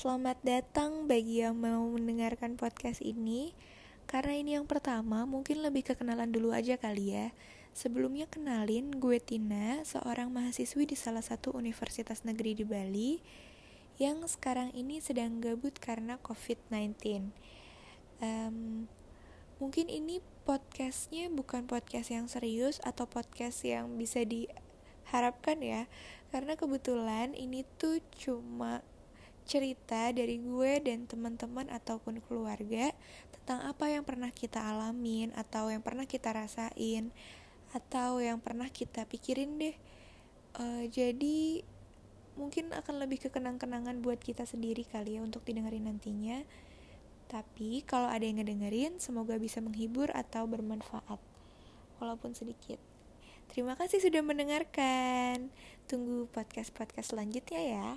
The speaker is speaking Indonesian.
Selamat datang bagi yang mau mendengarkan podcast ini. Karena ini yang pertama, mungkin lebih kekenalan dulu aja kali ya. Sebelumnya kenalin, gue Tina, seorang mahasiswi di salah satu universitas negeri di Bali yang sekarang ini sedang gabut karena COVID-19. Um, mungkin ini podcastnya bukan podcast yang serius atau podcast yang bisa diharapkan ya, karena kebetulan ini tuh cuma cerita dari gue dan teman-teman ataupun keluarga tentang apa yang pernah kita alamin atau yang pernah kita rasain atau yang pernah kita pikirin deh. Uh, jadi mungkin akan lebih ke kenang-kenangan buat kita sendiri kali ya untuk didengarin nantinya. Tapi kalau ada yang ngedengerin, semoga bisa menghibur atau bermanfaat, walaupun sedikit. Terima kasih sudah mendengarkan. Tunggu podcast-podcast selanjutnya ya.